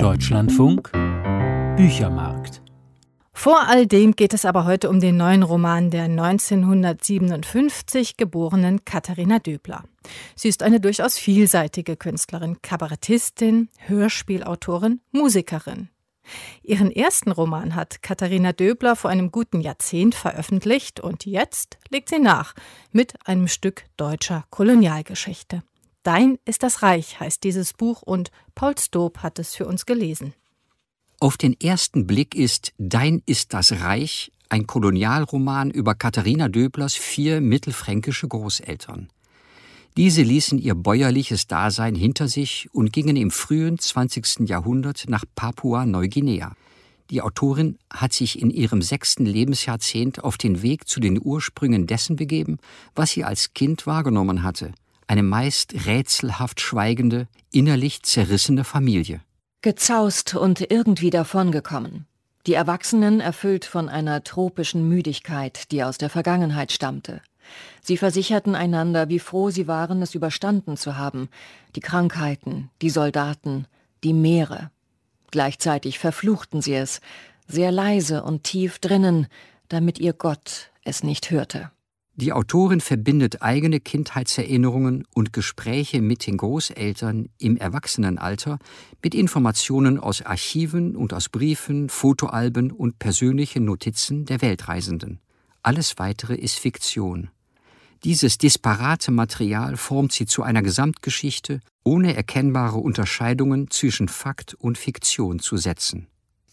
Deutschlandfunk Büchermarkt. Vor all dem geht es aber heute um den neuen Roman der 1957 geborenen Katharina Döbler. Sie ist eine durchaus vielseitige Künstlerin, Kabarettistin, Hörspielautorin, Musikerin. Ihren ersten Roman hat Katharina Döbler vor einem guten Jahrzehnt veröffentlicht und jetzt legt sie nach mit einem Stück deutscher Kolonialgeschichte. Dein ist das Reich heißt dieses Buch und Paul Stob hat es für uns gelesen. Auf den ersten Blick ist Dein ist das Reich ein Kolonialroman über Katharina Döblers vier mittelfränkische Großeltern. Diese ließen ihr bäuerliches Dasein hinter sich und gingen im frühen 20. Jahrhundert nach Papua-Neuguinea. Die Autorin hat sich in ihrem sechsten Lebensjahrzehnt auf den Weg zu den Ursprüngen dessen begeben, was sie als Kind wahrgenommen hatte – eine meist rätselhaft schweigende, innerlich zerrissene Familie. Gezaust und irgendwie davongekommen. Die Erwachsenen erfüllt von einer tropischen Müdigkeit, die aus der Vergangenheit stammte. Sie versicherten einander, wie froh sie waren, es überstanden zu haben, die Krankheiten, die Soldaten, die Meere. Gleichzeitig verfluchten sie es, sehr leise und tief drinnen, damit ihr Gott es nicht hörte. Die Autorin verbindet eigene Kindheitserinnerungen und Gespräche mit den Großeltern im Erwachsenenalter mit Informationen aus Archiven und aus Briefen, Fotoalben und persönlichen Notizen der Weltreisenden. Alles weitere ist Fiktion. Dieses disparate Material formt sie zu einer Gesamtgeschichte, ohne erkennbare Unterscheidungen zwischen Fakt und Fiktion zu setzen.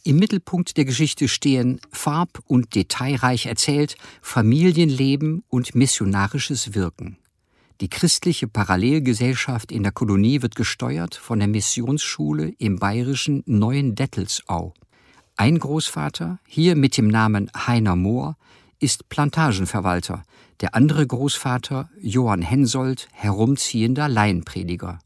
Im Mittelpunkt der Geschichte stehen farb- und detailreich erzählt Familienleben und missionarisches Wirken. Die christliche Parallelgesellschaft in der Kolonie wird gesteuert von der Missionsschule im bayerischen Neuen Dettelsau. Ein Großvater, hier mit dem Namen Heiner Mohr, ist Plantagenverwalter, der andere Großvater, Johann Hensoldt, herumziehender Laienprediger.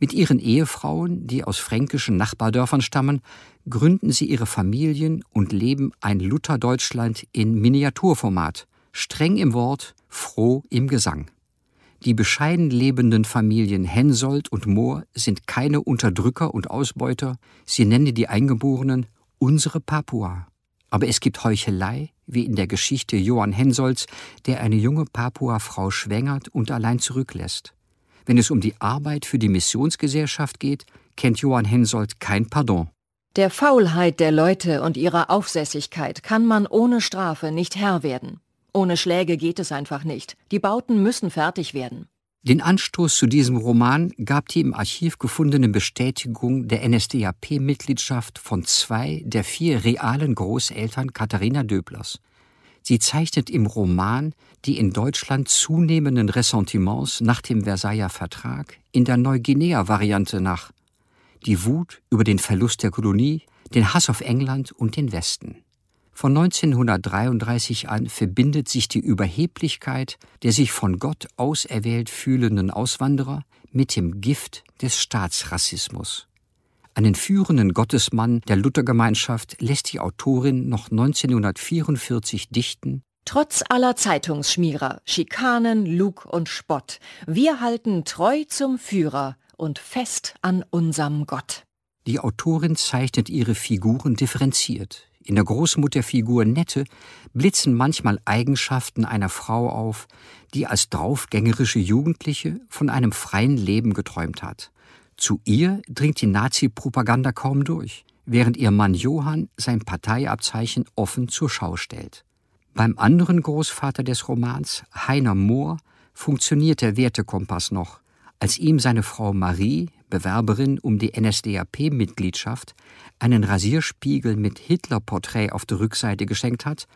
Mit ihren Ehefrauen, die aus fränkischen Nachbardörfern stammen, gründen sie ihre Familien und leben ein Lutherdeutschland in Miniaturformat, streng im Wort, froh im Gesang. Die bescheiden lebenden Familien Hensoldt und Mohr sind keine Unterdrücker und Ausbeuter, sie nennen die Eingeborenen unsere Papua. Aber es gibt Heuchelei, wie in der Geschichte Johann Hensolds, der eine junge Papua-Frau schwängert und allein zurücklässt. Wenn es um die Arbeit für die Missionsgesellschaft geht, kennt Johann Hensoldt kein Pardon. Der Faulheit der Leute und ihrer Aufsässigkeit kann man ohne Strafe nicht Herr werden. Ohne Schläge geht es einfach nicht. Die Bauten müssen fertig werden. Den Anstoß zu diesem Roman gab die im Archiv gefundene Bestätigung der NSDAP-Mitgliedschaft von zwei der vier realen Großeltern Katharina Döblers. Sie zeichnet im Roman die in Deutschland zunehmenden Ressentiments nach dem Versailler Vertrag in der Neuguinea-Variante nach. Die Wut über den Verlust der Kolonie, den Hass auf England und den Westen. Von 1933 an verbindet sich die Überheblichkeit der sich von Gott auserwählt fühlenden Auswanderer mit dem Gift des Staatsrassismus. Einen führenden Gottesmann der Luthergemeinschaft lässt die Autorin noch 1944 dichten Trotz aller Zeitungsschmierer, Schikanen, Lug und Spott, wir halten treu zum Führer und fest an unserem Gott. Die Autorin zeichnet ihre Figuren differenziert. In der Großmutterfigur Nette blitzen manchmal Eigenschaften einer Frau auf, die als draufgängerische Jugendliche von einem freien Leben geträumt hat. Zu ihr dringt die Nazi-Propaganda kaum durch, während ihr Mann Johann sein Parteiabzeichen offen zur Schau stellt. Beim anderen Großvater des Romans, Heiner Mohr, funktioniert der Wertekompass noch, als ihm seine Frau Marie, Bewerberin um die NSDAP-Mitgliedschaft, einen Rasierspiegel mit Hitler-Porträt auf der Rückseite geschenkt hat,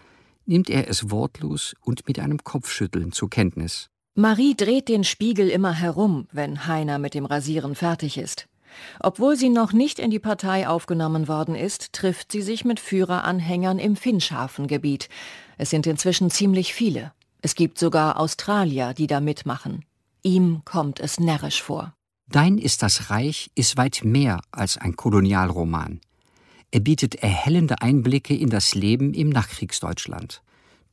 nimmt er es wortlos und mit einem Kopfschütteln zur Kenntnis. Marie dreht den Spiegel immer herum, wenn Heiner mit dem Rasieren fertig ist. Obwohl sie noch nicht in die Partei aufgenommen worden ist, trifft sie sich mit Führeranhängern im Finschhafengebiet. Es sind inzwischen ziemlich viele. Es gibt sogar Australier, die da mitmachen. Ihm kommt es närrisch vor. Dein ist das Reich ist weit mehr als ein Kolonialroman. Er bietet erhellende Einblicke in das Leben im Nachkriegsdeutschland.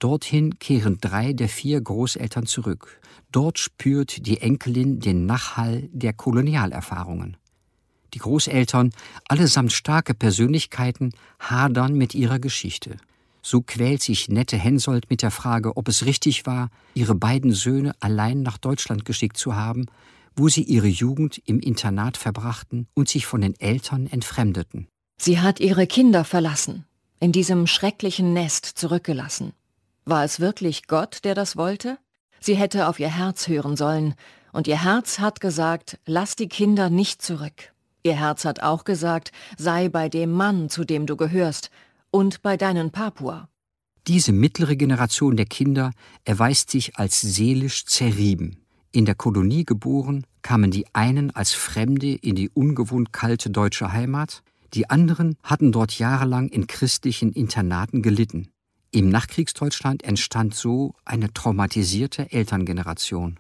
Dorthin kehren drei der vier Großeltern zurück. Dort spürt die Enkelin den Nachhall der Kolonialerfahrungen. Die Großeltern, allesamt starke Persönlichkeiten, hadern mit ihrer Geschichte. So quält sich nette Hensoldt mit der Frage, ob es richtig war, ihre beiden Söhne allein nach Deutschland geschickt zu haben, wo sie ihre Jugend im Internat verbrachten und sich von den Eltern entfremdeten. Sie hat ihre Kinder verlassen, in diesem schrecklichen Nest zurückgelassen. War es wirklich Gott, der das wollte? Sie hätte auf ihr Herz hören sollen, und ihr Herz hat gesagt, lass die Kinder nicht zurück. Ihr Herz hat auch gesagt, sei bei dem Mann, zu dem du gehörst, und bei deinen Papua. Diese mittlere Generation der Kinder erweist sich als seelisch zerrieben. In der Kolonie geboren, kamen die einen als Fremde in die ungewohnt kalte deutsche Heimat, die anderen hatten dort jahrelang in christlichen Internaten gelitten. Im Nachkriegsdeutschland entstand so eine traumatisierte Elterngeneration.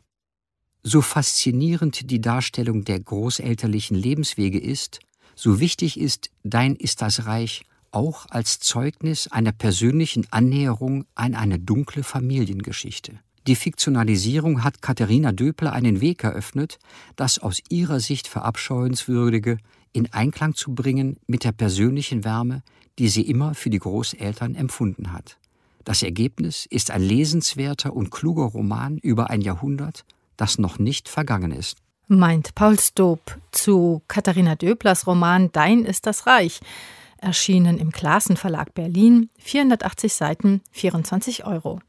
So faszinierend die Darstellung der großelterlichen Lebenswege ist, so wichtig ist Dein ist das Reich auch als Zeugnis einer persönlichen Annäherung an eine dunkle Familiengeschichte. Die Fiktionalisierung hat Katharina Döpler einen Weg eröffnet, das aus ihrer Sicht verabscheuenswürdige in Einklang zu bringen mit der persönlichen Wärme, die sie immer für die Großeltern empfunden hat. Das Ergebnis ist ein lesenswerter und kluger Roman über ein Jahrhundert, das noch nicht vergangen ist. Meint Paul Stob zu Katharina Döblers Roman Dein ist das Reich, erschienen im Klassen Verlag Berlin, 480 Seiten, 24 Euro.